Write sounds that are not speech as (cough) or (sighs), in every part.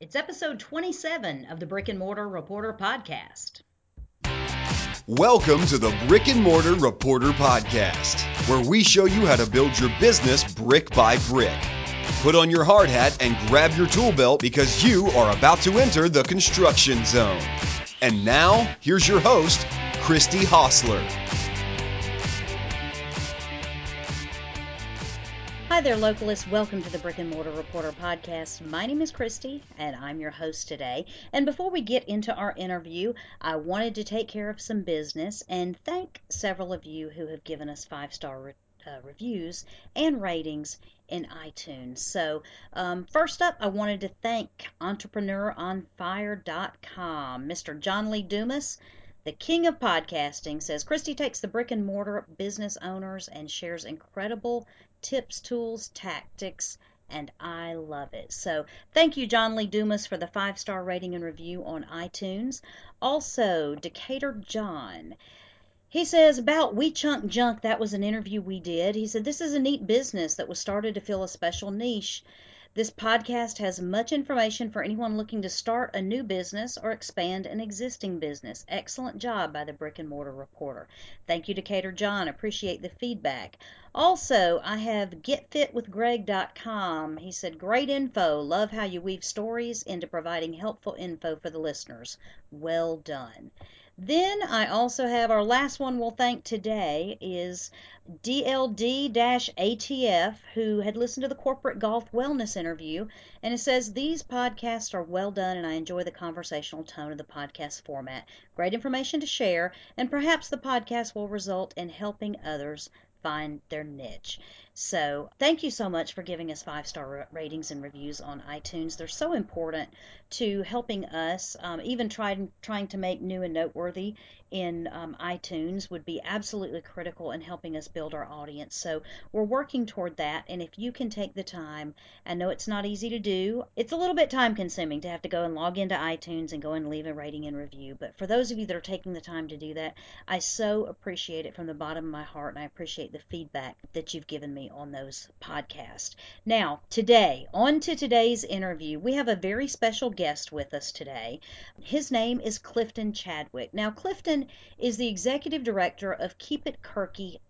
It's episode 27 of the Brick and Mortar Reporter podcast. Welcome to the Brick and Mortar Reporter podcast, where we show you how to build your business brick by brick. Put on your hard hat and grab your tool belt because you are about to enter the construction zone. And now, here's your host, Christy Hostler. There, localists. Welcome to the Brick and Mortar Reporter podcast. My name is Christy, and I'm your host today. And before we get into our interview, I wanted to take care of some business and thank several of you who have given us five star re- uh, reviews and ratings in iTunes. So, um, first up, I wanted to thank EntrepreneurOnFire.com, Mr. John Lee Dumas. The king of podcasting says Christy takes the brick and mortar business owners and shares incredible tips, tools, tactics, and I love it. So thank you, John Lee Dumas, for the five star rating and review on iTunes. Also, Decatur John. He says about We Chunk Junk, that was an interview we did. He said, This is a neat business that was started to fill a special niche. This podcast has much information for anyone looking to start a new business or expand an existing business. Excellent job by the Brick and Mortar Reporter. Thank you, Decatur John. Appreciate the feedback. Also, I have getfitwithgreg.com. He said, Great info. Love how you weave stories into providing helpful info for the listeners. Well done. Then I also have our last one we'll thank today is DLD-ATF who had listened to the corporate golf wellness interview and it says these podcasts are well done and I enjoy the conversational tone of the podcast format. Great information to share and perhaps the podcast will result in helping others find their niche. So, thank you so much for giving us five star ratings and reviews on iTunes. They're so important to helping us, um, even trying trying to make new and noteworthy in um, iTunes would be absolutely critical in helping us build our audience. So we're working toward that. And if you can take the time, I know it's not easy to do. It's a little bit time consuming to have to go and log into iTunes and go and leave a rating and review. But for those of you that are taking the time to do that, I so appreciate it from the bottom of my heart, and I appreciate the feedback that you've given me on those podcasts. Now, today, on to today's interview, we have a very special guest with us today. His name is Clifton Chadwick. Now, Clifton is the executive director of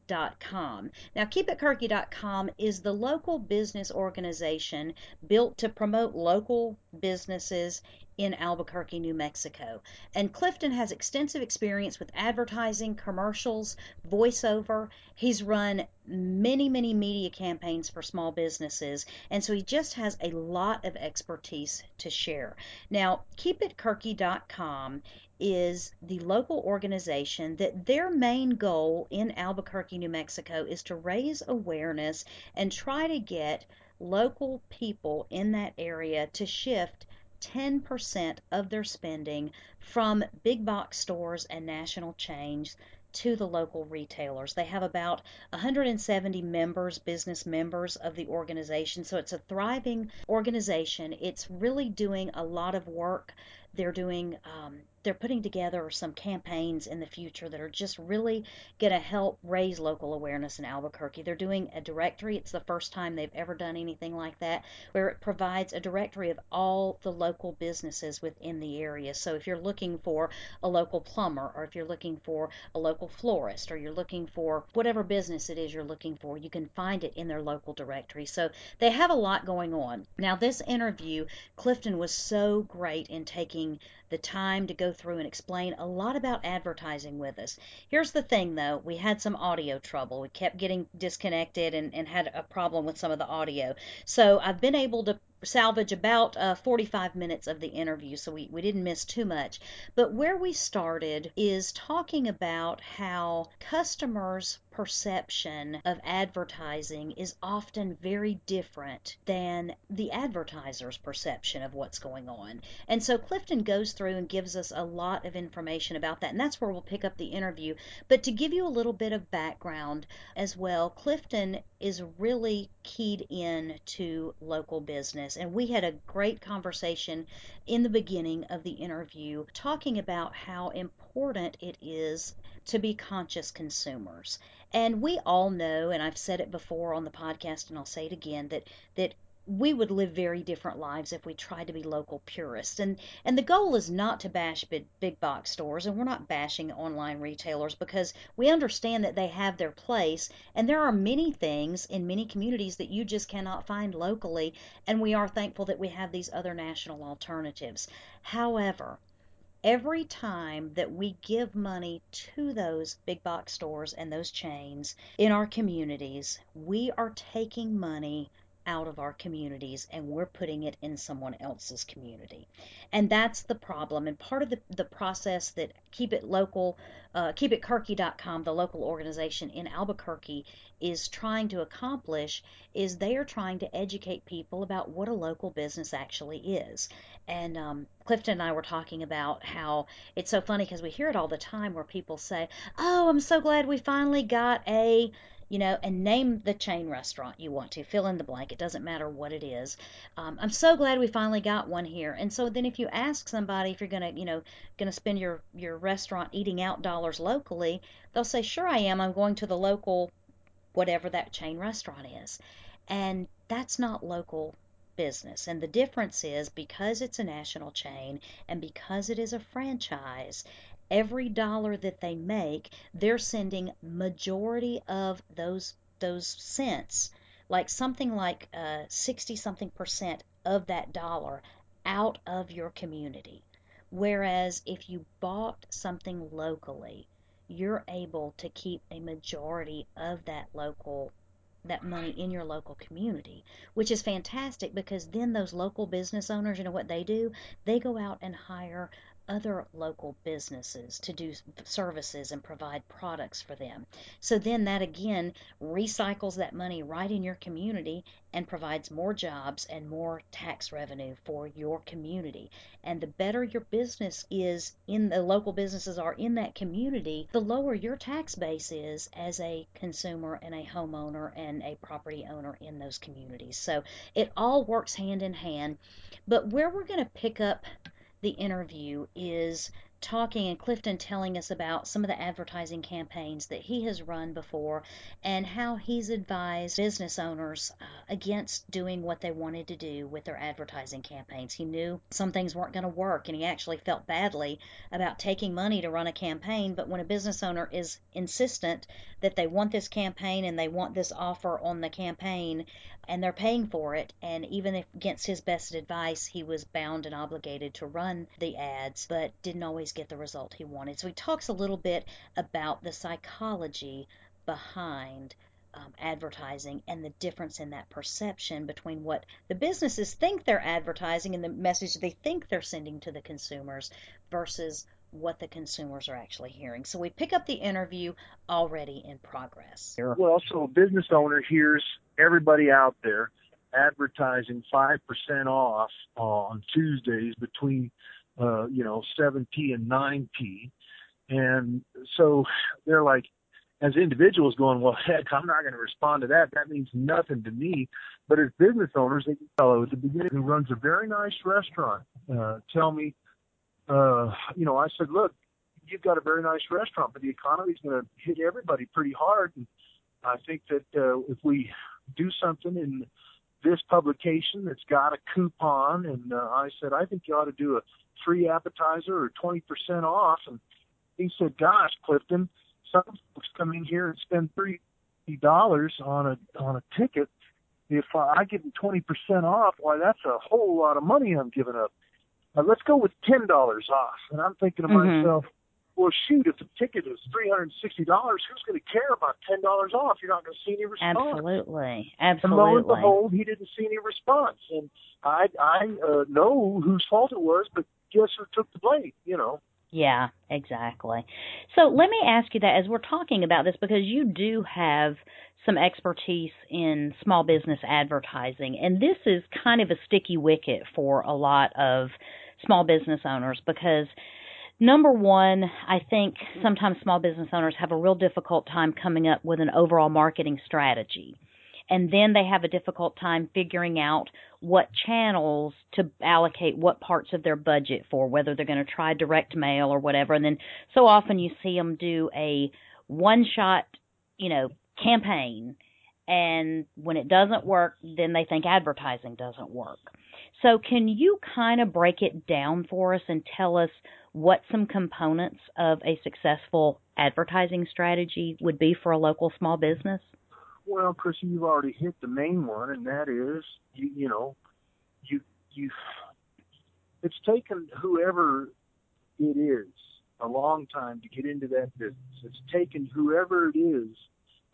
KeepItKirky.com. Now, KeepItKirky.com is the local business organization built to promote local businesses in Albuquerque, New Mexico. And Clifton has extensive experience with advertising, commercials, voiceover. He's run many, many media campaigns for small businesses, and so he just has a lot of expertise to share. Now, KeepItKirky.com is the local organization that their main goal in Albuquerque, New Mexico is to raise awareness and try to get local people in that area to shift 10% of their spending from big box stores and national chains to the local retailers. They have about 170 members, business members of the organization. So it's a thriving organization. It's really doing a lot of work. They're doing um, they're putting together some campaigns in the future that are just really going to help raise local awareness in Albuquerque. They're doing a directory. It's the first time they've ever done anything like that, where it provides a directory of all the local businesses within the area. So if you're looking for a local plumber, or if you're looking for a local florist, or you're looking for whatever business it is you're looking for, you can find it in their local directory. So they have a lot going on. Now, this interview, Clifton was so great in taking the time to go through and explain a lot about advertising with us. Here's the thing though, we had some audio trouble. We kept getting disconnected and, and had a problem with some of the audio. So I've been able to salvage about uh, 45 minutes of the interview, so we, we didn't miss too much. But where we started is talking about how customers' perception of advertising is often very different than the advertiser's perception of what's going on. And so Clifton goes through and gives us a lot of information about that, and that's where we'll pick up the interview. But to give you a little bit of background as well, Clifton is really keyed in to local business. And we had a great conversation in the beginning of the interview talking about how important it is to be conscious consumers. And we all know, and I've said it before on the podcast and I'll say it again, that that we would live very different lives if we tried to be local purists. And and the goal is not to bash big, big box stores, and we're not bashing online retailers because we understand that they have their place, and there are many things in many communities that you just cannot find locally, and we are thankful that we have these other national alternatives. However, every time that we give money to those big box stores and those chains in our communities, we are taking money out of our communities and we're putting it in someone else's community. And that's the problem. And part of the, the process that Keep It Local, uh, KeepItKirky.com, the local organization in Albuquerque, is trying to accomplish is they are trying to educate people about what a local business actually is. And um, Clifton and I were talking about how it's so funny because we hear it all the time where people say, Oh, I'm so glad we finally got a you know, and name the chain restaurant you want to. Fill in the blank. It doesn't matter what it is. Um, I'm so glad we finally got one here. And so then if you ask somebody if you're gonna, you know, gonna spend your your restaurant eating out dollars locally, they'll say, sure I am. I'm going to the local, whatever that chain restaurant is, and that's not local business. And the difference is because it's a national chain and because it is a franchise, every dollar that they make, they're sending majority of those those cents, like something like uh, 60 something percent of that dollar out of your community. Whereas if you bought something locally, you're able to keep a majority of that local that money in your local community, which is fantastic because then those local business owners, you know what they do? They go out and hire other local businesses to do services and provide products for them. So then that again recycles that money right in your community and provides more jobs and more tax revenue for your community. And the better your business is in the local businesses are in that community, the lower your tax base is as a consumer and a homeowner and a property owner in those communities. So it all works hand in hand. But where we're going to pick up the interview is talking and Clifton telling us about some of the advertising campaigns that he has run before and how he's advised business owners uh, against doing what they wanted to do with their advertising campaigns. He knew some things weren't going to work and he actually felt badly about taking money to run a campaign, but when a business owner is insistent that they want this campaign and they want this offer on the campaign and they're paying for it and even if against his best advice he was bound and obligated to run the ads but didn't always get the result he wanted. So he talks a little bit about the psychology behind um, advertising and the difference in that perception between what the businesses think they're advertising and the message they think they're sending to the consumers versus what the consumers are actually hearing. So we pick up the interview already in progress. Well, so a business owner hears everybody out there advertising 5% off on Tuesdays between, uh, you know, 7p and 9p. And so they're like, as individuals going, well, heck, I'm not going to respond to that. That means nothing to me. But as business owners, they can fellow at the beginning who runs a very nice restaurant uh, tell me, uh, you know, I said, look, you've got a very nice restaurant, but the economy's going to hit everybody pretty hard. And I think that uh, if we do something in this publication that's got a coupon, and uh, I said, I think you ought to do a free appetizer or 20% off. And he said, gosh, Clifton, some folks come in here and spend $30 on a, on a ticket. If uh, I give them 20% off, why, that's a whole lot of money I'm giving up uh, let's go with ten dollars off. And I'm thinking to mm-hmm. myself, well, shoot, if the ticket is three hundred and sixty dollars, who's going to care about ten dollars off? You're not going to see any response. Absolutely, absolutely. And lo and behold, he didn't see any response, and I I uh, know whose fault it was, but guess who took the blame? You know. Yeah, exactly. So let me ask you that as we're talking about this, because you do have some expertise in small business advertising, and this is kind of a sticky wicket for a lot of small business owners because number one, I think sometimes small business owners have a real difficult time coming up with an overall marketing strategy. And then they have a difficult time figuring out what channels to allocate what parts of their budget for, whether they're going to try direct mail or whatever. And then so often you see them do a one shot, you know, campaign and when it doesn't work, then they think advertising doesn't work. So, can you kind of break it down for us and tell us what some components of a successful advertising strategy would be for a local small business? Well, Chrissy, you've already hit the main one, and that is you you know you you it's taken whoever it is a long time to get into that business. It's taken whoever it is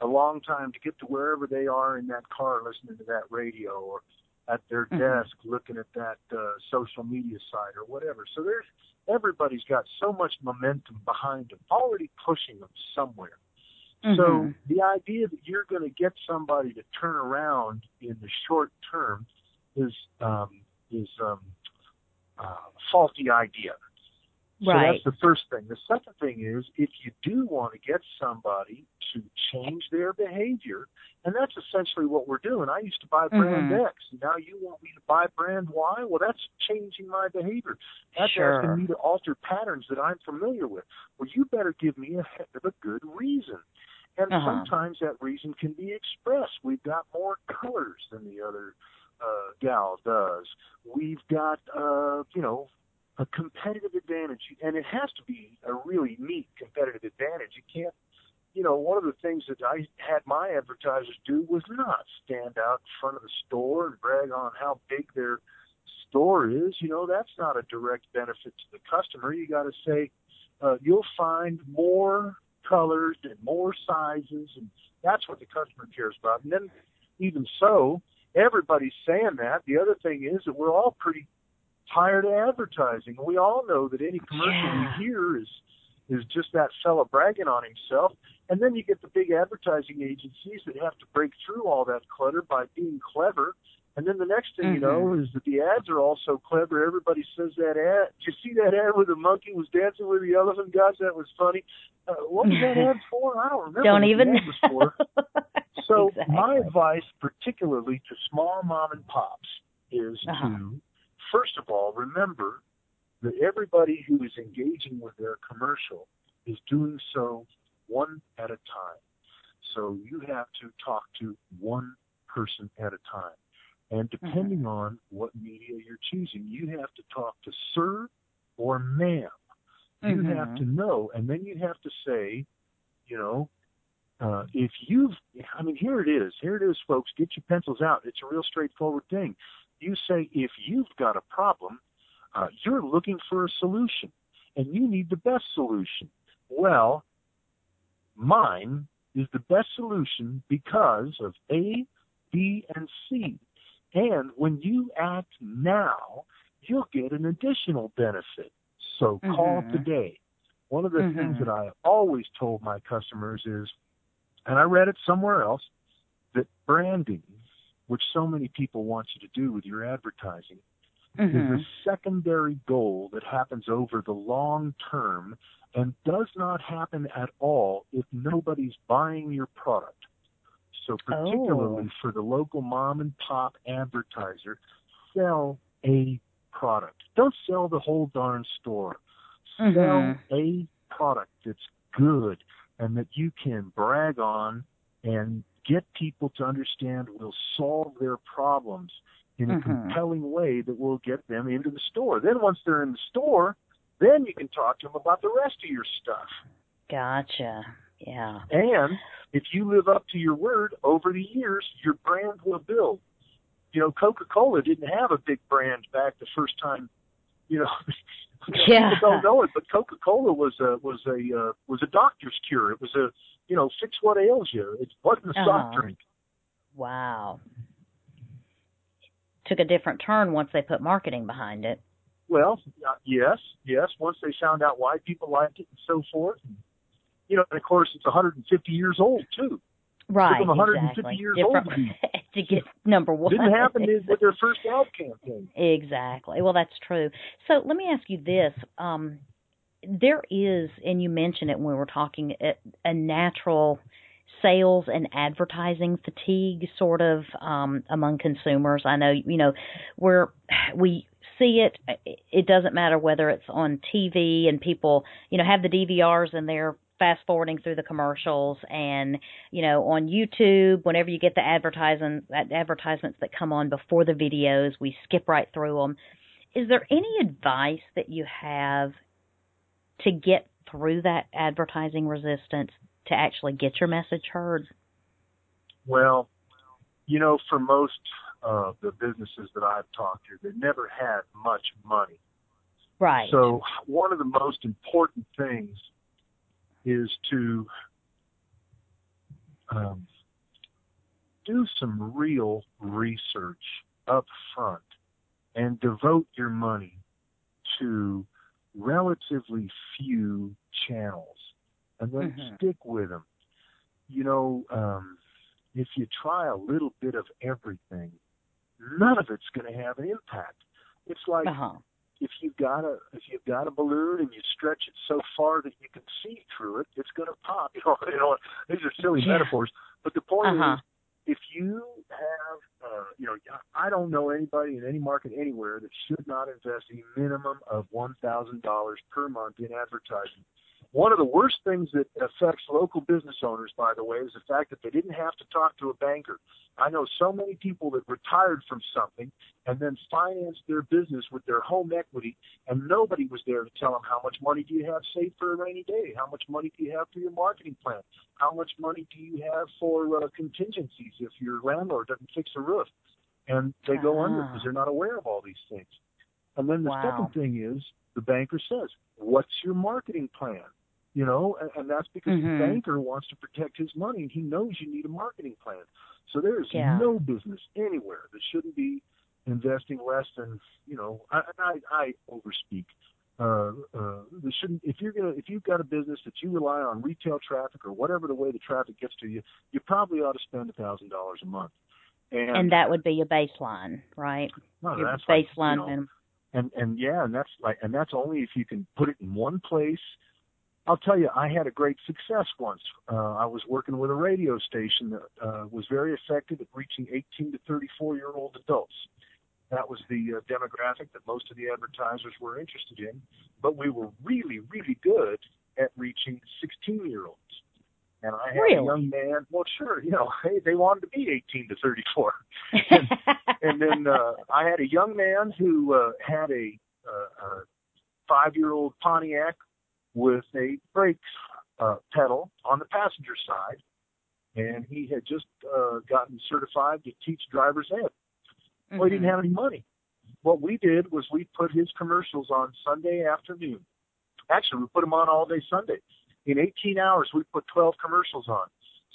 a long time to get to wherever they are in that car listening to that radio or at their mm-hmm. desk looking at that uh, social media site or whatever. So there's everybody's got so much momentum behind them, already pushing them somewhere. Mm-hmm. So the idea that you're going to get somebody to turn around in the short term is um, is um, uh, faulty idea. So right. that's the first thing. The second thing is if you do want to get somebody to change their behavior, and that's essentially what we're doing. I used to buy brand mm-hmm. X, now you want me to buy brand Y? Well, that's changing my behavior. That's sure. asking me to alter patterns that I'm familiar with. Well, you better give me a heck of a good reason. And uh-huh. sometimes that reason can be expressed. We've got more colors than the other uh, gal does. We've got, uh, you know, a competitive advantage, and it has to be a really neat competitive advantage. You can't, you know, one of the things that I had my advertisers do was not stand out in front of the store and brag on how big their store is. You know, that's not a direct benefit to the customer. You got to say, uh, you'll find more colors and more sizes, and that's what the customer cares about. And then, even so, everybody's saying that. The other thing is that we're all pretty tired of advertising. We all know that any commercial yeah. you hear is is just that fella bragging on himself. And then you get the big advertising agencies that have to break through all that clutter by being clever. And then the next thing mm-hmm. you know is that the ads are all so clever. Everybody says that ad. Did you see that ad where the monkey was dancing with the elephant? Gosh, that was funny. Uh, what was that ad for? I don't remember. Don't even. The ad was for. (laughs) so exactly. my advice, particularly to small mom and pops, is uh-huh. to first of all, remember that everybody who is engaging with their commercial is doing so one at a time. So you have to talk to one person at a time. And depending mm-hmm. on what media you're choosing, you have to talk to sir or ma'am. You mm-hmm. have to know, and then you have to say, you know, uh, if you've, I mean, here it is. Here it is, folks. Get your pencils out. It's a real straightforward thing you say if you've got a problem, uh, you're looking for a solution and you need the best solution. Well, mine is the best solution because of A, B, and C. And when you act now, you'll get an additional benefit. So mm-hmm. call today. One of the mm-hmm. things that I always told my customers is, and I read it somewhere else, that branding which so many people want you to do with your advertising, mm-hmm. is a secondary goal that happens over the long term and does not happen at all if nobody's buying your product. So, particularly oh. for the local mom and pop advertiser, sell a product. Don't sell the whole darn store. Mm-hmm. Sell a product that's good and that you can brag on and get people to understand will solve their problems in a mm-hmm. compelling way that will get them into the store. Then once they're in the store, then you can talk to them about the rest of your stuff. Gotcha. Yeah. And if you live up to your word over the years, your brand will build. You know, Coca-Cola didn't have a big brand back the first time. You know, (laughs) yeah. people don't know it, but Coca-Cola was a was a uh, was a doctor's cure. It was a you know fix what ails you. It wasn't a uh-huh. soft drink. Wow. Took a different turn once they put marketing behind it. Well, uh, yes, yes. Once they found out why people liked it and so forth, and, you know, and of course it's 150 years old too. Right, took them 150 exactly. years Different, old (laughs) to, to get number one. Didn't happen with their first ad campaign. Exactly. Well, that's true. So let me ask you this: um, there is, and you mentioned it when we were talking, a, a natural sales and advertising fatigue sort of um, among consumers. I know, you know, we're we see it. It doesn't matter whether it's on TV and people, you know, have the DVRs in their fast forwarding through the commercials and you know on YouTube whenever you get the advertising advertisements that come on before the videos we skip right through them is there any advice that you have to get through that advertising resistance to actually get your message heard? Well you know for most of the businesses that I've talked to they never had much money. Right. So one of the most important things is to um, do some real research up front and devote your money to relatively few channels and then mm-hmm. stick with them. You know, um, if you try a little bit of everything, none of it's going to have an impact. It's like uh-huh if you've got a if you've got a balloon and you stretch it so far that you can see through it, it's going to pop. (laughs) You know, you know these are silly yeah. metaphors, but the point uh-huh. is, if you have, uh, you know, I don't know anybody in any market anywhere that should not invest a minimum of one thousand dollars per month in advertising. One of the worst things that affects local business owners, by the way, is the fact that they didn't have to talk to a banker. I know so many people that retired from something and then financed their business with their home equity, and nobody was there to tell them how much money do you have saved for a rainy day, how much money do you have for your marketing plan, how much money do you have for uh, contingencies if your landlord doesn't fix a roof, and they go uh-huh. under because they're not aware of all these things. And then the wow. second thing is the banker says, "What's your marketing plan?" You know, and, and that's because mm-hmm. the banker wants to protect his money and he knows you need a marketing plan. So there is yeah. no business anywhere that shouldn't be investing less than, you know, I I, I overspeak. Uh, uh, there shouldn't if you're gonna if you've got a business that you rely on retail traffic or whatever the way the traffic gets to you, you probably ought to spend a thousand dollars a month. And, and that would be your baseline, right? No, your that's baseline like, you know, and and yeah, and that's like and that's only if you can put it in one place I'll tell you, I had a great success once. Uh, I was working with a radio station that uh, was very effective at reaching 18 to 34 year old adults. That was the uh, demographic that most of the advertisers were interested in. But we were really, really good at reaching 16 year olds. And I had really? a young man. Well, sure, you know, (laughs) hey, they wanted to be 18 to 34. (laughs) and, and then uh, I had a young man who uh, had a, uh, a five-year-old Pontiac with a brake uh, pedal on the passenger side, and he had just uh, gotten certified to teach driver's ed. Mm-hmm. Well, he didn't mm-hmm. have any money. What we did was we put his commercials on Sunday afternoon. Actually, we put them on all day Sunday. In 18 hours, we put 12 commercials on.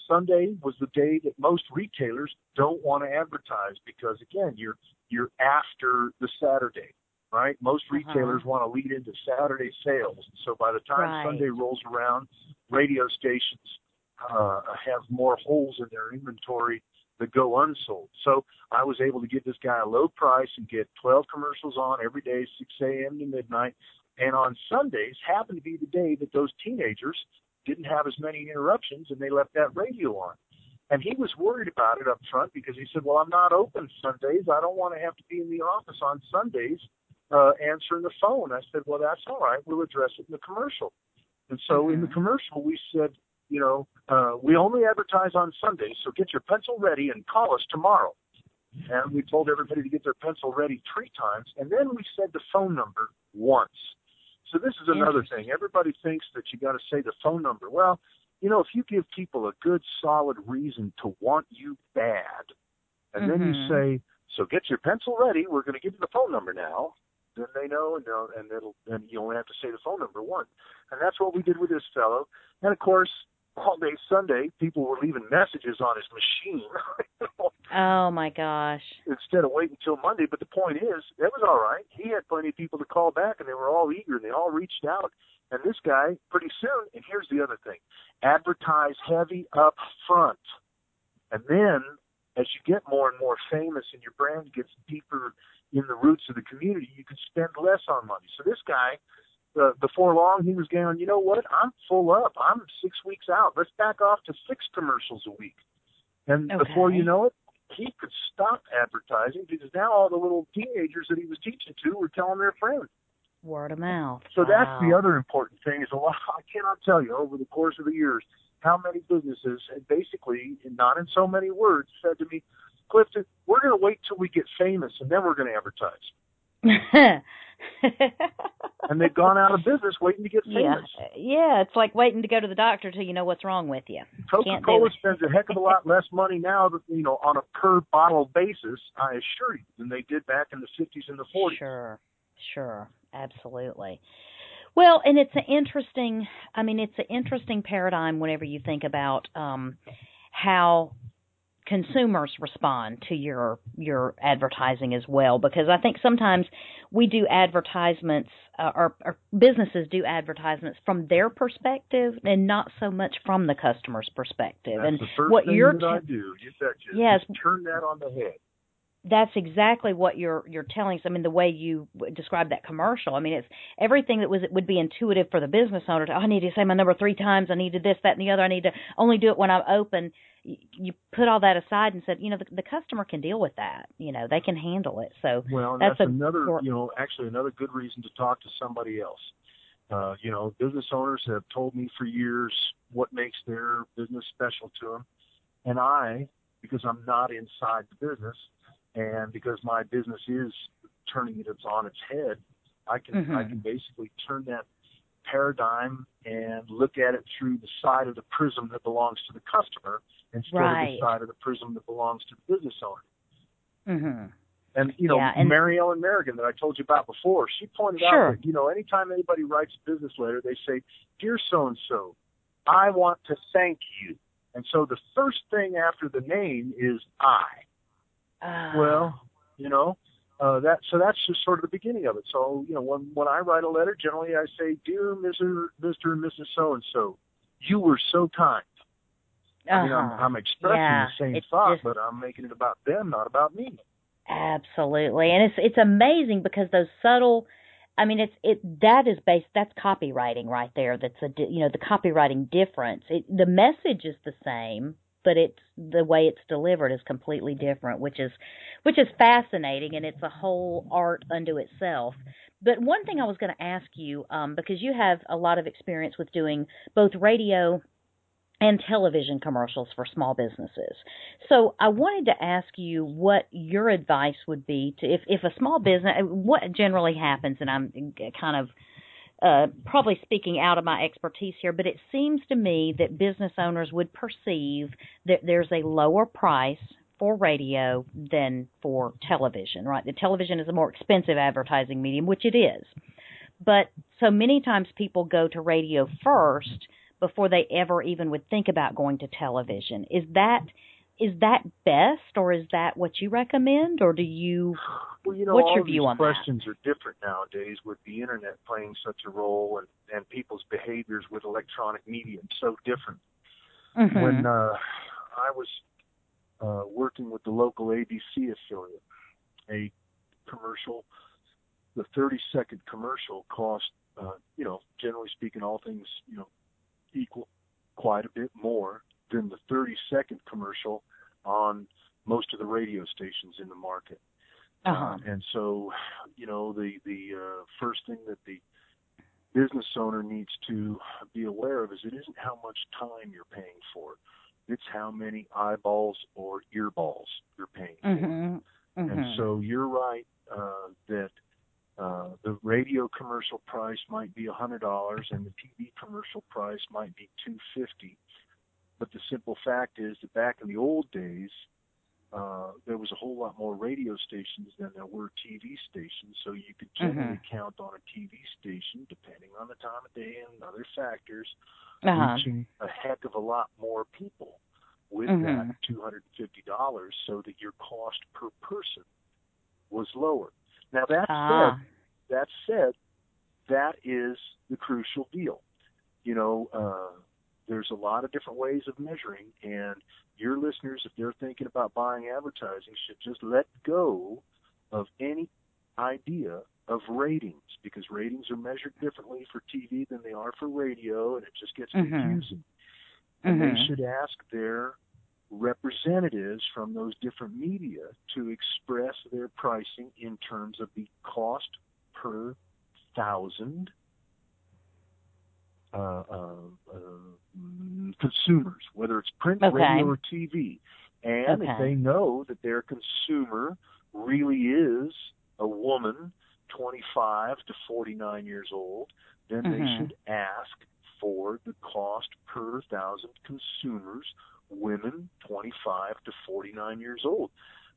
Sunday was the day that most retailers don't want to advertise because again, you're you're after the Saturday right? Most uh-huh. retailers want to lead into Saturday sales. So by the time right. Sunday rolls around, radio stations uh, have more holes in their inventory that go unsold. So I was able to give this guy a low price and get 12 commercials on every day, 6 a.m. to midnight. And on Sundays happened to be the day that those teenagers didn't have as many interruptions and they left that radio on. And he was worried about it up front because he said, Well, I'm not open Sundays. I don't want to have to be in the office on Sundays uh, answering the phone. I said, well, that's all right. We'll address it in the commercial. And so mm-hmm. in the mm-hmm. commercial, we said, you know, uh, we only advertise on Sundays, so get your pencil ready and call us tomorrow. And we told everybody to get their pencil ready three times, and then we said the phone number once. So this is another thing. Everybody thinks that you got to say the phone number. Well, you know, if you give people a good, solid reason to want you bad, and mm-hmm. then you mm-hmm. say, "So get your pencil ready. We're going to give you the phone number now," then they know, and they'll, and it'll, and you only have to say the phone number once. And that's what we did with this fellow. And of course, all day Sunday, people were leaving messages on his machine. (laughs) oh my gosh! Instead of waiting until Monday, but the point is, it was all right. He had plenty of people to call back, and they were all eager, and they all reached out. And this guy, pretty soon, and here's the other thing: advertise heavy up front, and then as you get more and more famous, and your brand gets deeper in the roots of the community, you can spend less on money. So this guy, uh, before long, he was going, you know what? I'm full up. I'm six weeks out. Let's back off to six commercials a week. And okay. before you know it, he could stop advertising because now all the little teenagers that he was teaching to were telling their friends, Word of mouth. So wow. that's the other important thing is a lot. (laughs) I cannot tell you over the course of the years how many businesses, and basically, not in so many words, said to me, Clifton, we're going to wait till we get famous and then we're going to advertise. (laughs) and they've gone out of business waiting to get famous. Yeah, yeah, it's like waiting to go to the doctor till you know what's wrong with you. Coca-Cola spends a heck of a lot less money now, you know, on a per bottle basis, I assure you, than they did back in the 50s and the 40s. Sure, sure, absolutely. Well, and it's an interesting. I mean, it's an interesting paradigm whenever you think about um, how consumers respond to your your advertising as well because I think sometimes we do advertisements uh, or, or businesses do advertisements from their perspective and not so much from the customer's perspective. That's and what you're that I do, you. Yes. Turn that on the head. That's exactly what you're you're telling us. I mean, the way you described that commercial. I mean, it's everything that was it would be intuitive for the business owner. To, oh, I need to say my number three times. I need to this, that, and the other. I need to only do it when I'm open you put all that aside and said, you know, the, the customer can deal with that. You know, they can handle it. So well, that's, that's a, another, you know, actually another good reason to talk to somebody else. Uh, you know, business owners have told me for years what makes their business special to them, and I, because I'm not inside the business, and because my business is turning it on its head, I can mm-hmm. I can basically turn that paradigm and look at it through the side of the prism that belongs to the customer instead right. of the side of the prism that belongs to the business owner. Mm-hmm. And you know, yeah, and, Mary Ellen Merrigan that I told you about before, she pointed sure. out that you know, anytime anybody writes a business letter, they say, "Dear so and so, I want to thank you." And so the first thing after the name is I. Uh, well, you know, uh, that so that's just sort of the beginning of it. So you know, when when I write a letter, generally I say, "Dear Mr. Mr. and Mrs. So and So, you were so kind." Uh-huh. I mean, I'm, I'm expressing yeah, the same thought, just, but I'm making it about them, not about me. Absolutely, and it's it's amazing because those subtle. I mean, it's it that is based. That's copywriting right there. That's a you know the copywriting difference. It, the message is the same, but it's the way it's delivered is completely different, which is which is fascinating, and it's a whole art unto itself. But one thing I was going to ask you, um, because you have a lot of experience with doing both radio and television commercials for small businesses. So I wanted to ask you what your advice would be to if if a small business what generally happens and I'm kind of uh, probably speaking out of my expertise here, but it seems to me that business owners would perceive that there's a lower price for radio than for television, right? The television is a more expensive advertising medium, which it is. But so many times people go to radio first before they ever even would think about going to television. Is that is that best, or is that what you recommend, or do you? Well, you know, what's all your view on questions that? are different nowadays with the internet playing such a role and and people's behaviors with electronic media so different. Mm-hmm. When uh, I was uh, working with the local ABC affiliate, a commercial, the 30 second commercial cost, uh, you know, generally speaking, all things, you know, equal quite a bit more than the 30 second commercial on most of the radio stations in the market. Uh-huh. Uh, and so, you know, the the uh, first thing that the business owner needs to be aware of is it isn't how much time you're paying for, it's how many eyeballs or earballs you're paying mm-hmm. for. Mm-hmm. And so you're right uh, that uh, the radio commercial price might be a hundred dollars and the TV commercial price might be two fifty. But the simple fact is that back in the old days, uh, there was a whole lot more radio stations than there were TV stations. So you could generally mm-hmm. count on a TV station, depending on the time of day and other factors, uh-huh. reaching a heck of a lot more people with mm-hmm. that two hundred and fifty dollars, so that your cost per person was lower. Now that ah. said, that said, that is the crucial deal. You know, uh, there's a lot of different ways of measuring, and your listeners, if they're thinking about buying advertising, should just let go of any idea of ratings because ratings are measured differently for TV than they are for radio, and it just gets mm-hmm. confusing. And mm-hmm. they should ask their representatives from those different media to express their pricing in terms of the cost per thousand uh, uh, uh, consumers, whether it's print, Okay. radio, or TV. And Okay. if they know that their consumer really is a woman, 25 to 49 years old, then they Mhm. should ask for the cost per thousand consumers, women 25 to 49 years old.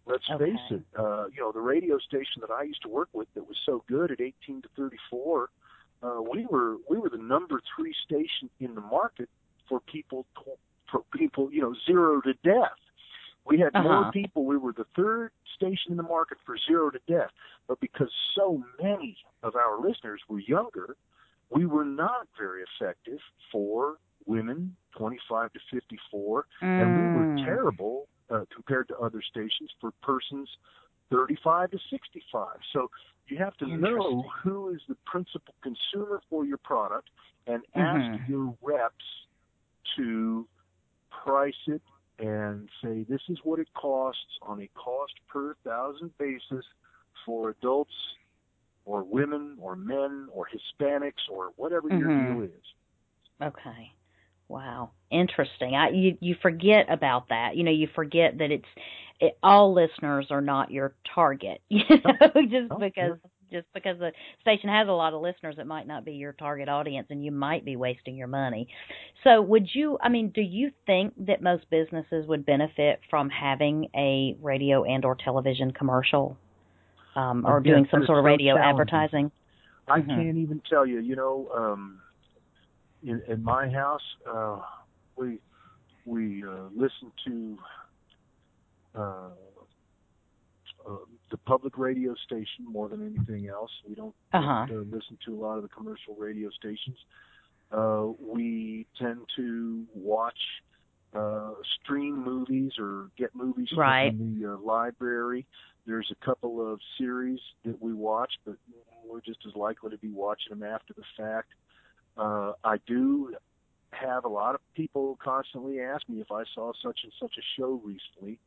Let's Okay. face it, uh, you know, the radio station that I used to work with that was so good at 18 to 34, uh, we were we were the number three station in the market for people for people you know zero to death. We had Uh-huh. more people. We were the third station in the market for zero to death. But because so many of our listeners were younger, we were not very effective for women 25 to 54, and we were Mm. terrible uh, compared to other stations for persons 35 to 65. So you have to know who is the principal consumer for your product and ask your reps to price it and say this is what it costs on a cost per thousand basis for adults or women or men or Hispanics or whatever your Mhm. deal is. Okay. Wow. Interesting. I you you forget about that. You know, you forget that it's it, all listeners are not your target. (laughs) You know, just Oh, because just because the station has a lot of listeners, it might not be your target audience, and you might be wasting your money. So, would you? I mean, do you think that most businesses would benefit from having a radio and or television commercial, um, or doing some sort of radio advertising? I Mhm. can't even tell you. You know, um, in, in my house, uh, we we uh, listen to uh, uh, the public radio station more than anything else. We don't Uh-huh. uh, listen to a lot of the commercial radio stations. Uh, we tend to watch uh, stream movies or get movies Right. from the uh, library. There's a couple of series that we watch, but we're just as likely to be watching them after the fact. Uh, I do have a lot of people constantly ask me if I saw such and such a show recently.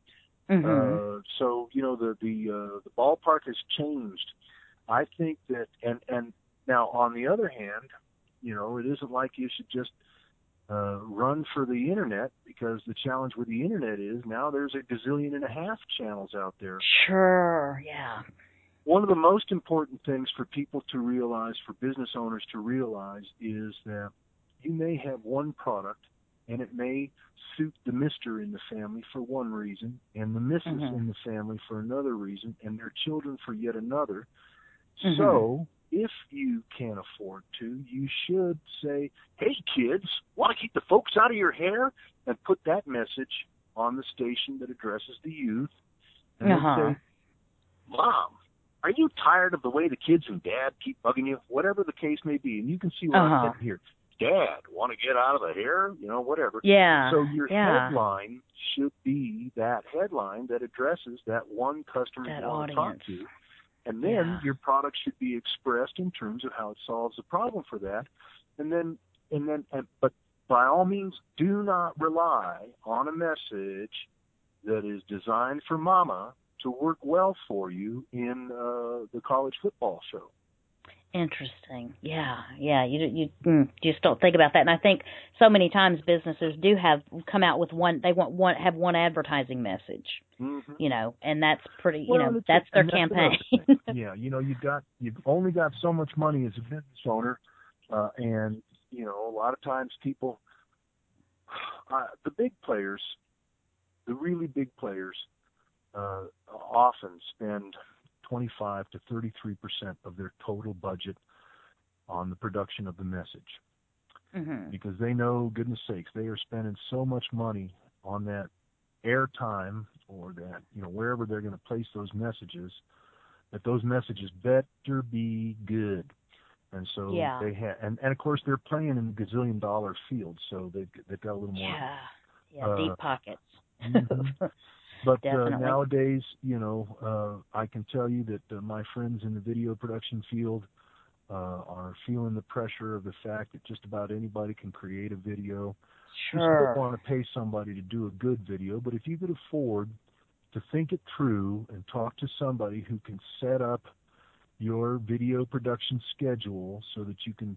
Mhm. Uh, so you know the the uh, the ballpark has changed. I think that and and now on the other hand, you know it isn't like you should just uh, run for the internet because the challenge with the internet is now there's a gazillion and a half channels out there. Sure. Yeah. One of the most important things for people to realize, for business owners to realize, is that you may have one product and it may suit the mister in the family for one reason and the missus Mhm. in the family for another reason and their children for yet another. Mhm. So, if you can afford to, you should say, hey kids, want to keep the folks out of your hair? And put that message on the station that addresses the youth. And Uh-huh. say, Mom, are you tired of the way the kids and dad keep bugging you? Whatever the case may be. And you can see where Uh-huh. I'm heading here. Dad, want to get out of the hair? You know, whatever. Yeah. So your yeah. headline should be that headline that addresses that one customer That you want to talk to. And then Yeah. your product should be expressed in terms of how it solves the problem for that. And then and then and, but by all means do not rely on a message that is designed for mama to work well for you in uh, the college football show. Interesting. Yeah, yeah. You you mm, just don't think about that, and I think so many times businesses do have come out with one. They want one have one advertising message, Mm-hmm. you know, and that's pretty. You know, that's their that's campaign. (laughs) yeah, you know, you've got you've only got so much money as a business owner, uh, and you know, a lot of times people, (sighs) uh, the big players, the really big players, often spend 25 to 33 percent of their total budget on the production of the message hmm because they know, goodness sakes, they are spending so much money on that airtime or that, you know, wherever they're going to place those messages, that those messages better be good. And so Yeah. they have, and, and of course they're playing in the gazillion dollar field, so they've, they've got a little more. Yeah, yeah. uh, deep pockets. Mhm. (laughs) But uh, nowadays, you know, uh, I can tell you that uh, my friends in the video production field uh, are feeling the pressure of the fact that just about anybody can create a video. You sure. still want to pay somebody to do a good video, but if you could afford to think it through and talk to somebody who can set up your video production schedule so that you can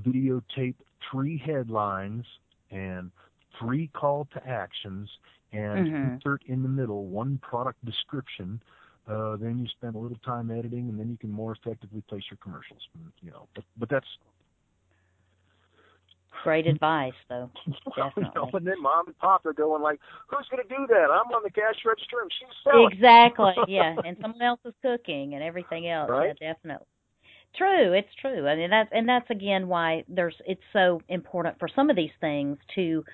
videotape three headlines and three call to actions and Mhm. insert in the middle one product description. Uh, then you spend a little time editing, and then you can more effectively place your commercials. You know, but but that's Great advice, though. (laughs) you know, Definitely. and then mom and pop are going like, "Who's going to do that? I'm on the cash register and she's selling." Exactly. (laughs) Yeah, and someone else is cooking and everything else. Right. Yeah, definitely. True, it's true. I mean that's and that's again why there's it's so important for some of these things to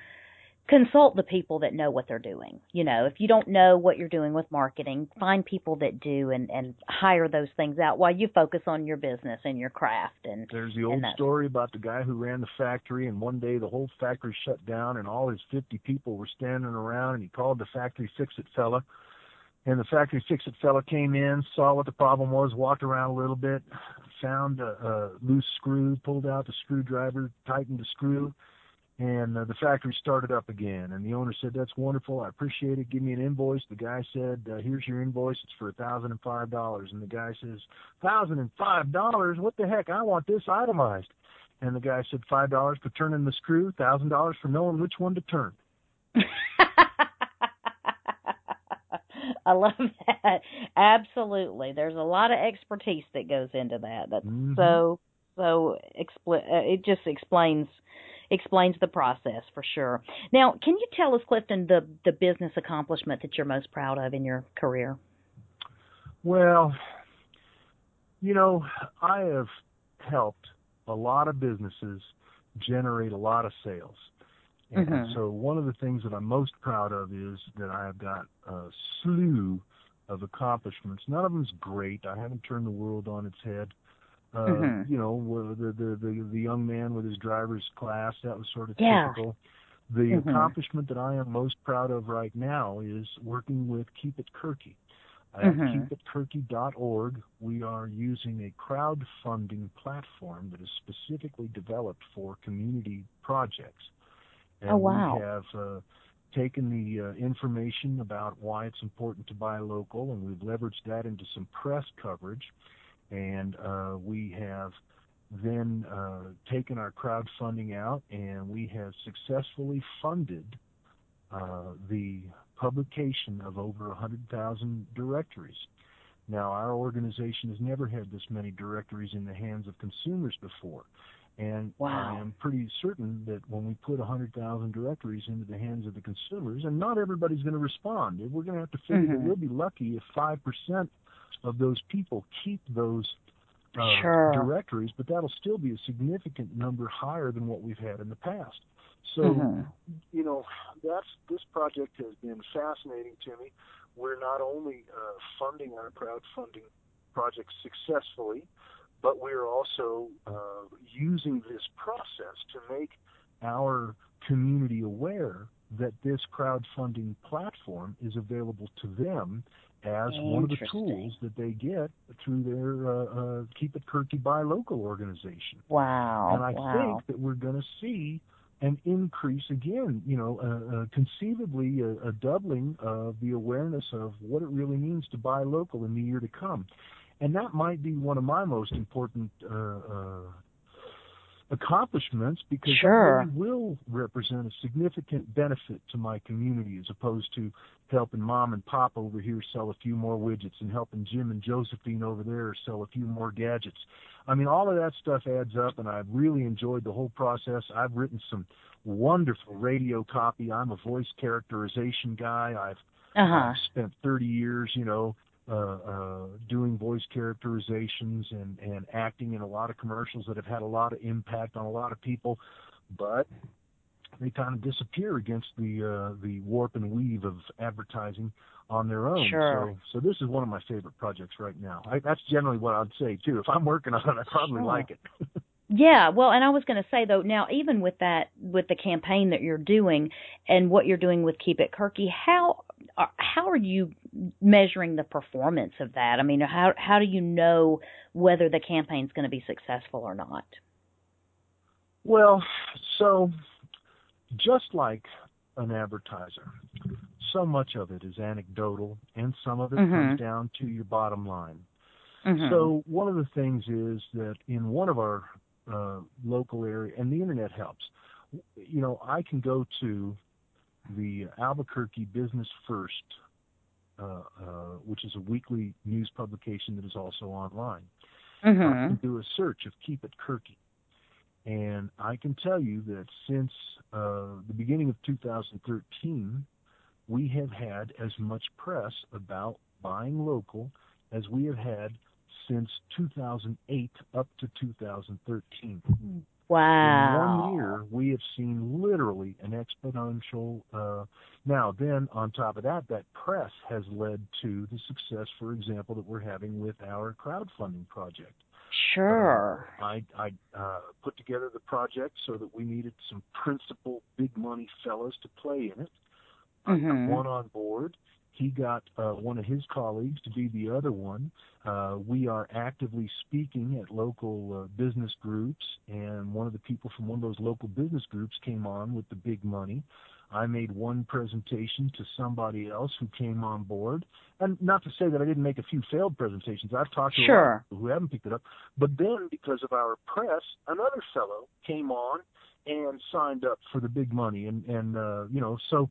consult the people that know what they're doing. You know, if you don't know what you're doing with marketing, find people that do and and hire those things out while you focus on your business and your craft and There's the old story about the guy who ran the factory, and one day the whole factory shut down, and all his 50 people were standing around, and he called the factory fix-it fella. And the factory fix-it fella came in, saw what the problem was, walked around a little bit, found a, a loose screw, pulled out the screwdriver, tightened the screw, and uh, the factory started up again. And the owner said, "That's wonderful. I appreciate it. Give me an invoice." The guy said, uh, "Here's your invoice. It's for a thousand and five dollars." And the guy says, thousand and five dollars? What the heck? I want this itemized." And the guy said, five dollars for turning the screw, thousand dollars for knowing which one to turn. (laughs) I love that. Absolutely. There's a lot of expertise that goes into that. That's Mhm. so so expl- uh, it just explains explains the process for sure. Now, can you tell us Clifton the the business accomplishment that you're most proud of in your career? Well, you know, I have helped a lot of businesses generate a lot of sales. And Mhm. so one of the things that I'm most proud of is that I have got a slew of accomplishments. None of them's great. I haven't turned the world on its head. Uh, Mhm. You know, the, the the the young man with his driver's class that was sort of Yeah. typical. The Mhm. accomplishment that I am most proud of right now is working with Keep It Burque. At Mhm. keepitburque.org, we are using a crowdfunding platform that is specifically developed for community projects. And Oh, wow. we have uh, taken the uh, information about why it's important to buy local, and we've leveraged that into some press coverage. And uh, we have then uh, taken our crowdfunding out, and we have successfully funded uh, the publication of over 100,000 directories. Now, our organization has never had this many directories in the hands of consumers before. And Wow. I am pretty certain that when we put 100,000 directories into the hands of the consumers, and not everybody's going to respond, we're going to have to figure that Mhm. we'll be lucky if 5% of those people keep those uh, Sure. directories, but that'll still be a significant number higher than what we've had in the past. So Mhm. you know, that's this project has been fascinating to me. We're not only uh, funding our crowdfunding project successfully, but we're also uh, using this process to make our community aware that this crowdfunding platform is available to them as one of the tools that they get through their uh, uh, Keep It Burque Buy Local organization. Wow. And I wow. think that we're going to see an increase again, you know, uh, uh, conceivably a, a doubling of the awareness of what it really means to buy local in the year to come. And that might be one of my most important uh, uh, accomplishments because Sure. it really will represent a significant benefit to my community as opposed to helping mom and pop over here sell a few more widgets and helping Jim and Josephine over there sell a few more gadgets. I mean, all of that stuff adds up, and I've really enjoyed the whole process. I've written some wonderful radio copy. I'm a voice characterization guy. I've Uh-huh. Spent 30 years, you know, doing voice characterizations and, and acting in a lot of commercials that have had a lot of impact on a lot of people, but they kind of disappear against the uh, the warp and weave of advertising on their own. Sure. So, so this is one of my favorite projects right now. I, that's generally what I'd say too. If I'm working on it, I probably Sure. like it. (laughs) Yeah, well, and I was going to say though, now even with that, with the campaign that you're doing and what you're doing with Keep It Burque, how how are you measuring the performance of that? I mean, how how do you know whether the campaign's going to be successful or not? Well, so just like an advertiser, so much of it is anecdotal and some of it Mhm. comes down to your bottom line. Mhm. So one of the things is that in one of our uh, local area, and the internet helps. You know, I can go to the Albuquerque Business First, uh, uh, which is a weekly news publication that is also online. I Mhm. can do a search of Keep It Burque. And I can tell you that since uh, the beginning of 2013, we have had as much press about buying local as we have had since 2008 up to 2013. Wow. In one year, we have seen literally an exponential. Uh, now, then, on top of that, that press has led to the success, for example, that we're having with our crowdfunding project. Sure. Uh, I, I uh, put together the project so that we needed some principal big money fellows to play in it. I got Mhm. one on board. He got uh, one of his colleagues to be the other one. Uh, we are actively speaking at local uh, business groups, and one of the people from one of those local business groups came on with the big money. I made one presentation to somebody else who came on board. And not to say that I didn't make a few failed presentations. I've talked to a lot Sure. who haven't picked it up. But then, because of our press, another fellow came on and signed up for the big money. And, and uh, you know, so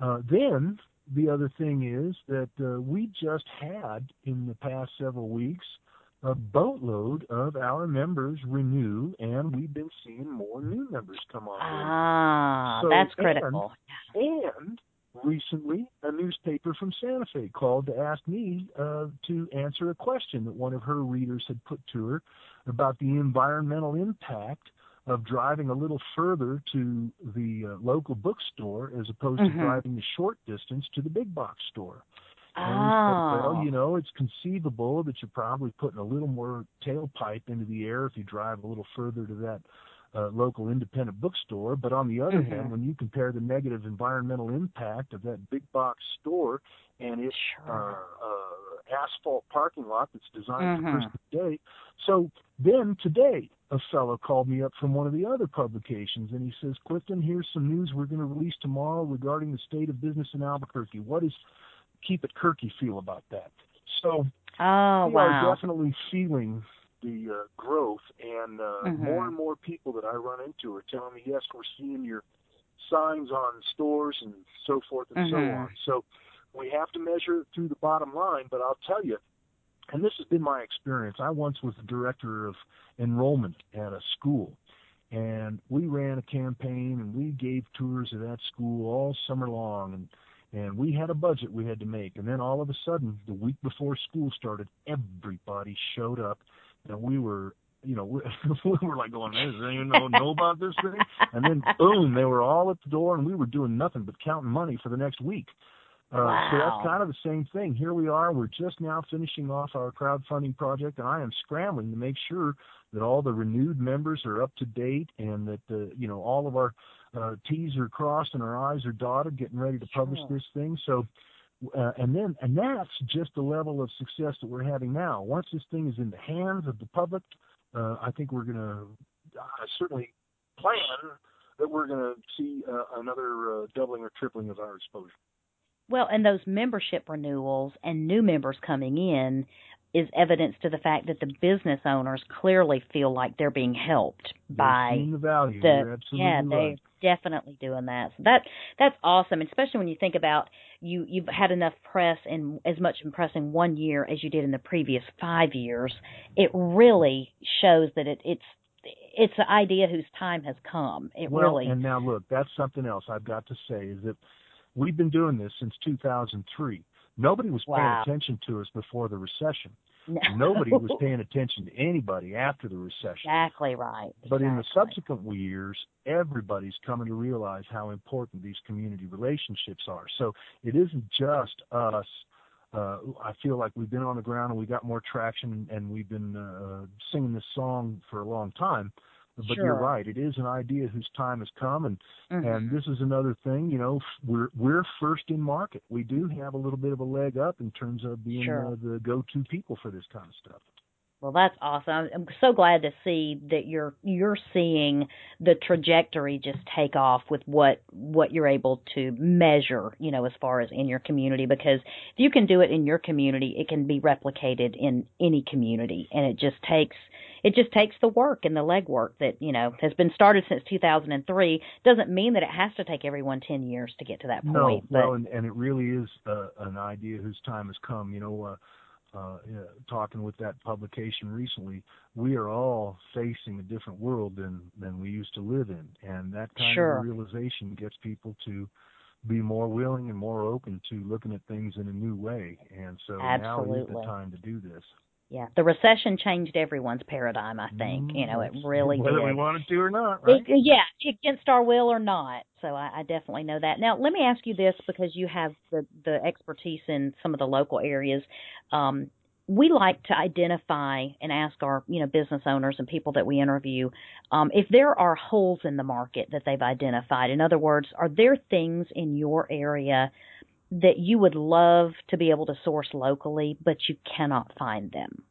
uh, then the other thing is that uh, we just had in the past several weeks a boatload of our members renew, and we've been seeing more new members come on. Ah, So, that's and- critical. And recently, a newspaper from Santa Fe called to ask me uh, to answer a question that one of her readers had put to her about the environmental impact of driving a little further to the uh, local bookstore as opposed Mhm. to driving the short distance to the big box store. And Oh. well, you know, it's conceivable that you're probably putting a little more tailpipe into the air if you drive a little further to that uh, local independent bookstore. But on the other Mhm. hand, when you compare the negative environmental impact of that big box store and its uh, Sure. uh, asphalt parking lot that's designed Mhm. for Christmas Day. So then today, a fellow called me up from one of the other publications and he says, Clifton, here's some news we're going to release tomorrow regarding the state of business in Albuquerque. What does Keep It Burque feel about that? So Oh, we are definitely feeling the uh, growth, and uh, Mhm. more and more people that I run into are telling me, yes, we're seeing your signs on stores and so forth and so Mhm. on. So we have to measure it through the bottom line, but I'll tell you, and this has been my experience. I once was the director of enrollment at a school, and we ran a campaign and we gave tours of that school all summer long, and and we had a budget we had to make. And then all of a sudden, the week before school started, everybody showed up, and we were. You know, we, (laughs) we were like going, "Does anyone know, know about this thing?" And then, boom, they were all at the door, and we were doing nothing but counting money for the next week. Uh, So that's kind of the same thing. Here we are. We're just now finishing off our crowdfunding project, and I am scrambling to make sure that all the renewed members are up to date, and that uh, you know all of our uh, T's are crossed and our I's are dotted, getting ready to publish Sure. this thing. So, uh, and then and that's just the level of success that we're having now. Once this thing is in the hands of the public, uh, I think we're going to uh, certainly plan that we're going to see uh, another uh, doubling or tripling of our exposure. Well, and those membership renewals and new members coming in is evidence to the fact that the business owners clearly feel like they're being helped They're by the value. the yeah they're definitely doing that. So that that's awesome especially when you think about you you've had enough press and as much press in one year as you did in the previous five years. It really shows that it it's it's an idea whose time has come. It well, really and now look, that's something else I've got to say is that we've been doing this since 2003. Nobody was paying attention to us before the recession. no. Nobody was (laughs) paying attention to anybody after the recession. exactly right But in the subsequent years, everybody's coming to realize how important these community relationships are. So it isn't just us. Uh, I feel like we've been on the ground and we got more traction and we've been uh, singing this song for a long time. But you're right. It is an idea whose time has come, and Mhm. and this is another thing. You know, we're we're first in market. We do have a little bit of a leg up in terms of being Sure. uh, the go-to people for this kind of stuff. Well, that's awesome. I'm so glad to see that you're you're seeing the trajectory just take off with what what you're able to measure, you know, as far as in your community because if you can do it in your community, it can be replicated in any community and it just takes it just takes the work and the legwork that, you know, has been started since 2003. Doesn't mean that it has to take everyone 10 years to get to that point. No, but... and, and it really is uh, an idea whose time has come. You know, uh, uh, talking with that publication recently, we are all facing a different world than than we used to live in, and that kind sure. of realization gets people to be more willing and more open to looking at things in a new way. And so Absolutely. now is the time to do this. Yeah, the recession changed everyone's paradigm. I think you know it mm, really whether did. we wanted to or not, right? It, yeah, against our will or not. So I, I definitely know that. Now let me ask you this because you have the the expertise in some of the local areas. Um, we like to identify and ask our you know business owners and people that we interview um, if there are holes in the market that they've identified. In other words, are there things in your area that you would love to be able to source locally, but you cannot find them?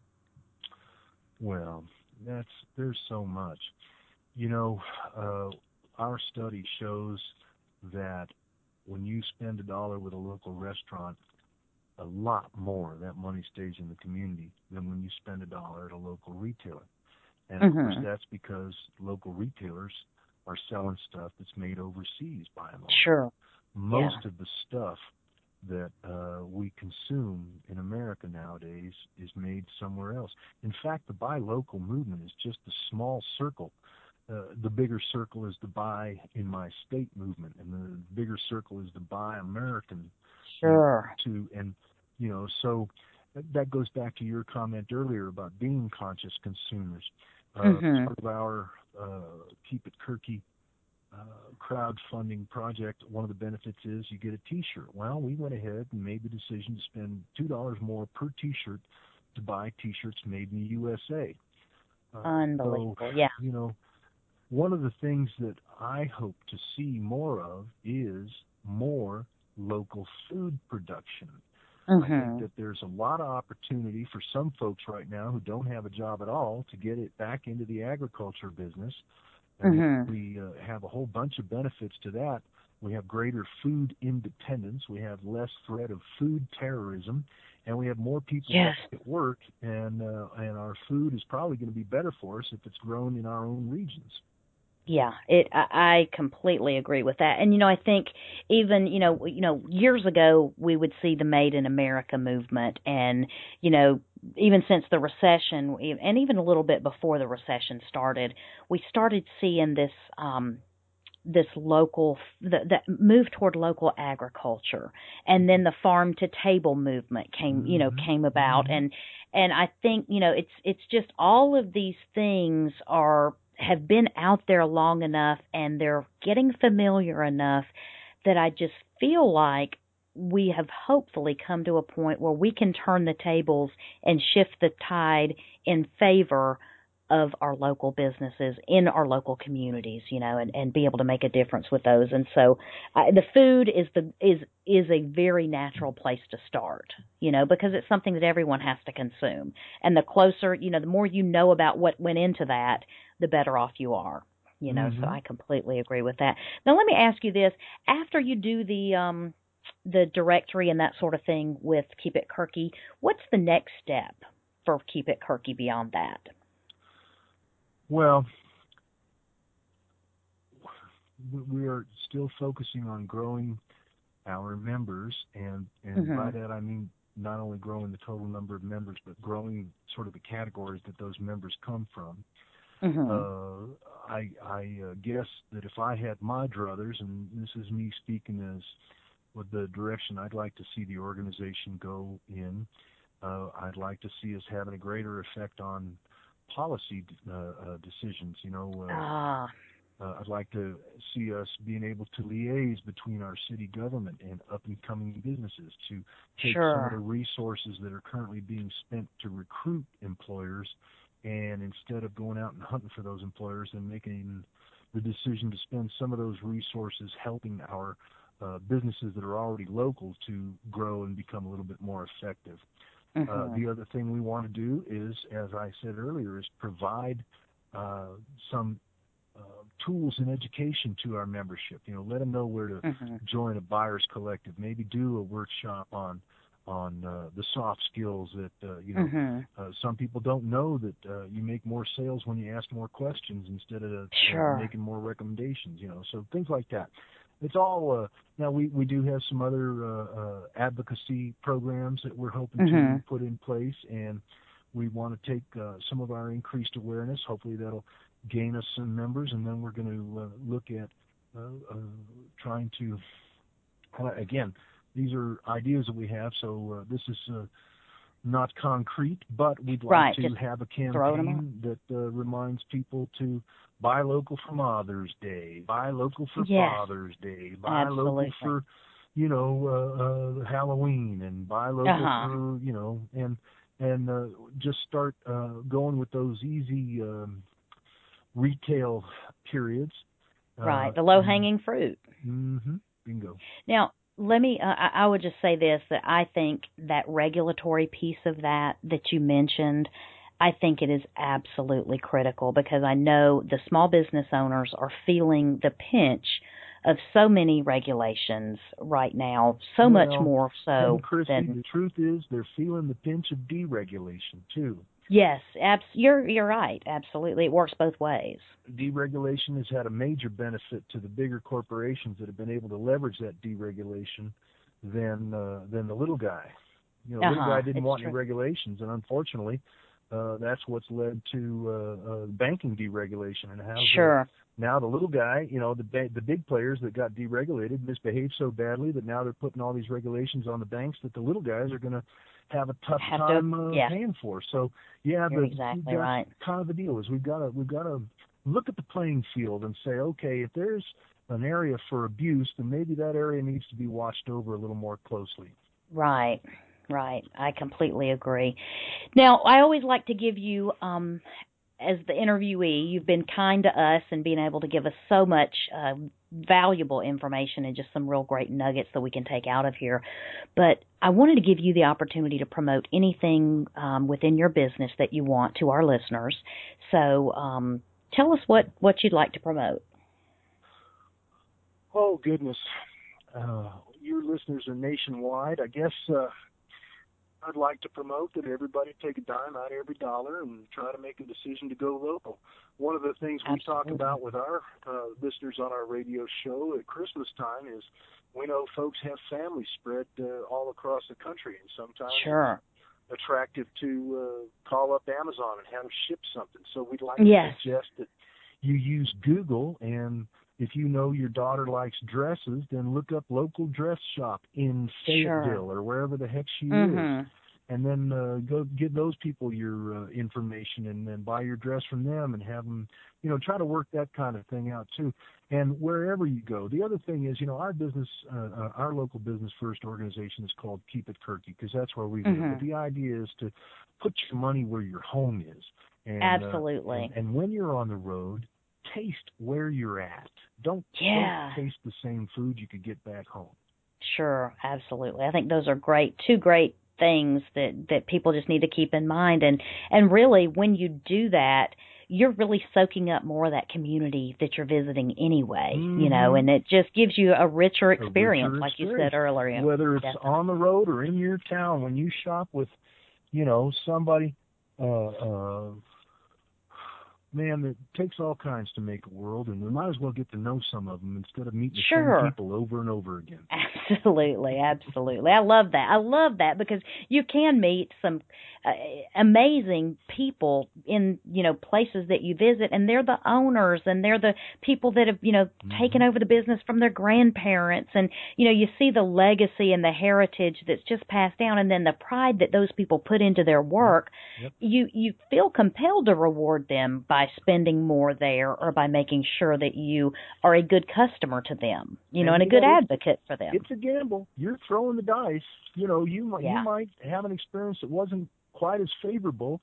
Well, that's there's so much. You know, uh, our study shows that when you spend a dollar with a local restaurant, a lot more of that money stays in the community than when you spend a dollar at a local retailer. And of mm-hmm. course, that's because local retailers are selling stuff that's made overseas by and large. Sure. Most yeah. of the stuff that uh, we consume in America nowadays is made somewhere else. In fact, the buy local movement is just a small circle. Uh, the bigger circle is the buy in my state movement, and the bigger circle is the buy American. Sure. To and you know, so that goes back to your comment earlier about being conscious consumers. Uh, mm-hmm. Part of our uh, Keep It Burque crowdfunding project, one of the benefits is you get a T-shirt. Well, we went ahead and made the decision to spend two dollars more per T-shirt to buy T-shirts made in the USA. Uh, Unbelievable, so, yeah. You know, one of the things that I hope to see more of is more local food production. Mm-hmm. I think that there's a lot of opportunity for some folks right now who don't have a job at all to get it back into the agriculture business. Mm-hmm. we uh, have a whole bunch of benefits to that. We have greater food independence. We have less threat of food terrorism, and we have more people yes. at work. And uh, and our food is probably going to be better for us if it's grown in our own regions. Yeah, it. I, I completely agree with that. And you know, I think even you know, you know, years ago we would see the Made in America movement, and you know, even since the recession, and even a little bit before the recession started, we started seeing this um, this local the, the move toward local agriculture and then the farm to table movement came you know Mm-hmm. came about Mhm. and and I think you know it's it's just all of these things are have been out there long enough and they're getting familiar enough that I just feel like we have hopefully come to a point where we can turn the tables and shift the tide in favor of our local businesses in our local communities, you know, and, and be able to make a difference with those. And so uh, the food is the is is a very natural place to start, you know, because it's something that everyone has to consume. And the closer, you know, the more you know about what went into that, the better off you are. You know, mm-hmm. so I completely agree with that. Now let me ask you this: after you do the um, the directory and that sort of thing with Keep It Burque, what's the next step for Keep It Burque beyond that? Well, we are still focusing on growing our members, and and mm-hmm. by that I mean not only growing the total number of members, but growing sort of the categories that those members come from. Mm-hmm. Uh, I, I uh, guess that if I had my druthers, and this is me speaking as the direction I'd like to see the organization go in, uh, I'd like to see us having a greater effect on policy uh, uh, decisions. You know, uh, ah. uh, I'd like to see us being able to liaise between our city government and up and coming businesses to take sure. some of the resources that are currently being spent to recruit employers and instead of going out and hunting for those employers and making the decision to spend some of those resources helping our uh, businesses that are already local to grow and become a little bit more effective. Mm-hmm. Uh, the other thing we want to do is, as I said earlier, is provide uh, some uh, tools and education to our membership. You know, let them know where to mm-hmm. join a buyers collective. Maybe do a workshop on on uh, the soft skills that uh, you know mm-hmm. uh, some people don't know that uh, you make more sales when you ask more questions instead of uh, sure. making more recommendations. You know, so things like that. It's all uh, now. We we do have some other uh, uh, advocacy programs that we're hoping mm-hmm. to put in place, and we want to take uh, some of our increased awareness. Hopefully, that'll gain us some members, and then we're going to uh, look at uh, uh, trying to uh, again these are ideas that we have. So uh, this is uh, not concrete, but we'd like right, to have a campaign that uh, reminds people to buy local for Mother's Day, buy local for yes. Father's Day, buy Absolutely. local for you know uh, uh, Halloween, and buy local uh-huh. for you know and and uh, just start uh, going with those easy um, retail periods. Right, uh, the low hanging fruit. Mm-hmm. Bingo. Now, let me uh, I would just say this that I think that regulatory piece of that that you mentioned I think it is absolutely critical because I know the small business owners are feeling the pinch of so many regulations right now, so well, much more so Christy, than the truth is they're feeling the pinch of deregulation too. Yes, abs- you're you're right. Absolutely, it works both ways. Deregulation has had a major benefit to the bigger corporations that have been able to leverage that deregulation than uh, than the little guy. You know, uh-huh, little guy didn't want true. any regulations, and unfortunately, uh, that's what's led to uh, uh, banking deregulation and how sure. the, now the little guy, you know, the ba- the big players that got deregulated misbehaved so badly that now they're putting all these regulations on the banks that the little guys are going to have a tough have time to, uh, yeah. paying for. So yeah, You're the, exactly that's right. kind of the deal is we've got to we've got to look at the playing field and say, okay, if there's an area for abuse, then maybe that area needs to be watched over a little more closely. Right. Right. I completely agree. Now, I always like to give you um as the interviewee, you've been kind to us and being able to give us so much uh, valuable information and just some real great nuggets that we can take out of here. But I wanted to give you the opportunity to promote anything um, within your business that you want to our listeners. So um, tell us what, what you'd like to promote. Oh, goodness. Uh, your listeners are nationwide. I guess uh, I'd like to promote that everybody take a dime out of every dollar and try to make a decision to go local. One of the things we talk about with our uh, listeners on our radio show at Christmas time is we know folks have families spread uh, all across the country, and sometimes Sure. it's attractive to uh, call up Amazon and have them ship something. So we'd like Yes. to suggest that you use Google and if you know your daughter likes dresses, then look up local dress shop in Sure. Fayetteville or wherever the heck she is, Mhm. and then uh, go give those people your uh, information and then buy your dress from them and have them, you know, try to work that kind of thing out too. And wherever you go, the other thing is, you know, our business, uh, uh, our local business first organization is called Keep It Burque because that's where we live. Mhm. But the idea is to put your money where your home is. And, uh, Absolutely. and, and when you're on the road, taste where you're at. Don't, Yeah. don't taste the same food you could get back home. Sure, absolutely. I think those are great, two great things that that people just need to keep in mind and and really when you do that you're really soaking up more of that community that you're visiting anyway you know Mhm. and it just gives you a richer experience richer like you said earlier Whether it's Definitely. on the road or in your town, when you shop with, you know, somebody, uh, uh, man, it takes all kinds to make a world, and we might as well get to know some of them instead of meeting the Sure. same people over and over again. (laughs) Absolutely, absolutely. I love that. I love that because you can meet some uh, amazing people in, you know, places that you visit and they're the owners and they're the people that have, you know, Mhm. taken over the business from their grandparents and you know, you see the legacy and the heritage that's just passed down and then the pride that those people put into their work. Yep. You you feel compelled to reward them by spending more there or by making sure that you are a good customer to them, you know, And and a good know, advocate for them. It's a gamble. You're throwing the dice. You know, you might Yeah. you might have an experience that wasn't quite as favorable,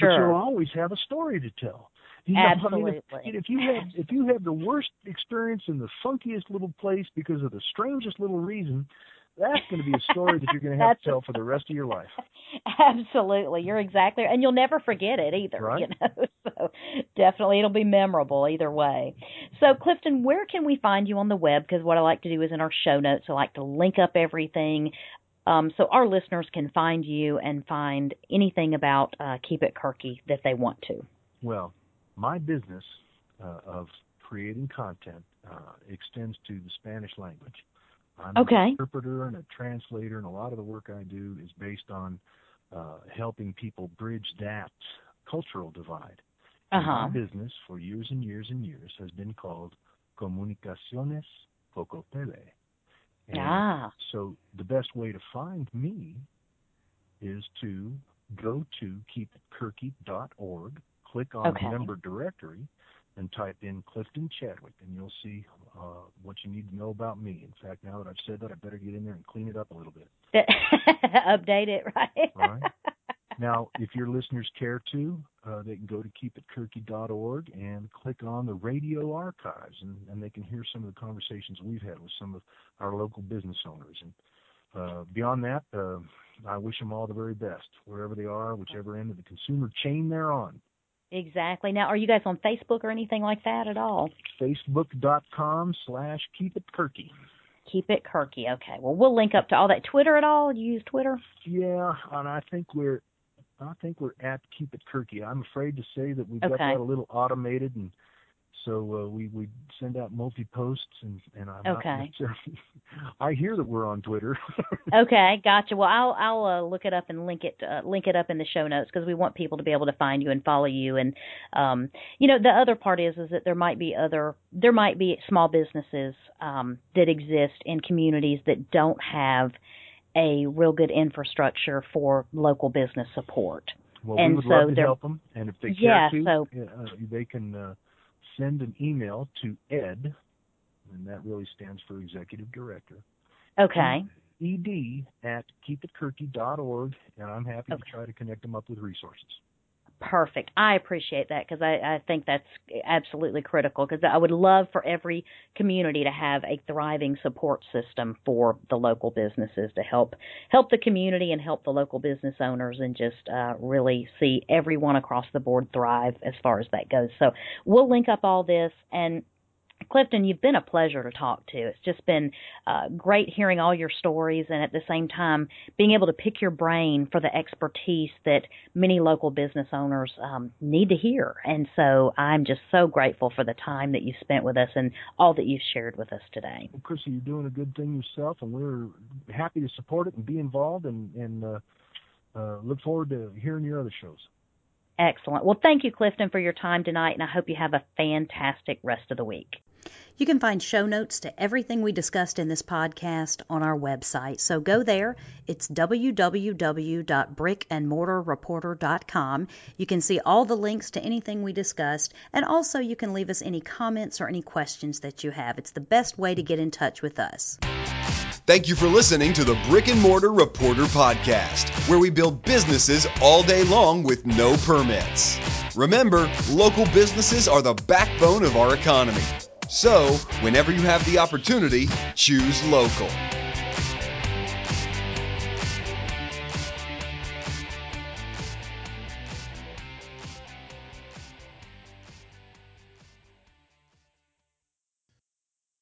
but you'll always have a story to tell. You know, I mean, if, Absolutely. if you have if you have the worst experience in the funkiest little place because of the strangest little reason, that's going to be a story that you're going to have to (laughs) tell for the rest of your life. Absolutely, you're exactly, and you'll never forget it either. Right. You know, (laughs) so definitely it'll be memorable either way. So, Clifton, where can we find you on the web? Because what I like to do is in our show notes, I like to link up everything. Um, so our listeners can find you and find anything about uh, Keep It Burque that they want to. Well, my business uh, of creating content uh, extends to the Spanish language. I'm Okay. an interpreter and a translator, and a lot of the work I do is based on uh, helping people bridge that cultural divide. Uh-huh. My business for years and years and years has been called Comunicaciones Poco Tele. And Ah. so the best way to find me is to go to keepitburque.org, click on Okay. member directory, and type in Clifton Chadwick, and you'll see uh, what you need to know about me. In fact, now that I've said that, I better get in there and clean it up a little bit. (laughs) Update it, right? Right. Now, if your listeners care to, uh, they can go to keepitburque.org and click on the radio archives, and, and they can hear some of the conversations we've had with some of our local business owners. And uh, beyond that, uh, I wish them all the very best, wherever they are, whichever end of the consumer chain they're on. exactly. Now, are you guys on Facebook or anything like that at all? Facebook.com slash keepitburque. Keep it Burque. Okay. Well, we'll link up to all that. Twitter at all? Do you use Twitter? Yeah, and I think we're I think we're at Keep It Burque. I'm afraid to say that we've got that a little automated, and so uh, we we send out multi posts, and and I'm not Okay. (laughs) I hear that we're on Twitter. (laughs) Okay, gotcha. Well, I'll I'll uh, look it up and link it uh, link it up in the show notes because we want people to be able to find you and follow you. And um, you know, the other part is is that there might be other there might be small businesses um, that exist in communities that don't have a real good infrastructure for local business support. well, And we would so love to help them, and if they Yeah, care to, so- uh, they can uh, send an email to Ed, and that really stands for Executive Director. Okay. Ed at keepitburque.org, and I'm happy Okay. to try to connect them up with resources. Perfect. I appreciate that because I, I think that's absolutely critical because I would love for every community to have a thriving support system for the local businesses to help help the community and help the local business owners and just uh, really see everyone across the board thrive as far as that goes. So we'll link up all this and Clifton, you've been a pleasure to talk to. It's just been uh, great hearing all your stories and at the same time being able to pick your brain for the expertise that many local business owners um, need to hear. And so I'm just so grateful for the time that you've spent with us and all that you've shared with us today. Well, Chrissy, you're doing a good thing yourself, and we're happy to support it and be involved, and and uh, uh, look forward to hearing your other shows. Excellent. Well, thank you, Clifton, for your time tonight, and I hope you have a fantastic rest of the week. You can find show notes to everything we discussed in this podcast on our website. So go there. It's www.brickandmortarreporter.com. You can see all the links to anything we discussed, and also you can leave us any comments or any questions that you have. It's the best way to get in touch with us. Thank you for listening to the Brick and Mortar Reporter Podcast, where we build businesses all day long with no permits. Remember, local businesses are the backbone of our economy. So, whenever you have the opportunity, choose local.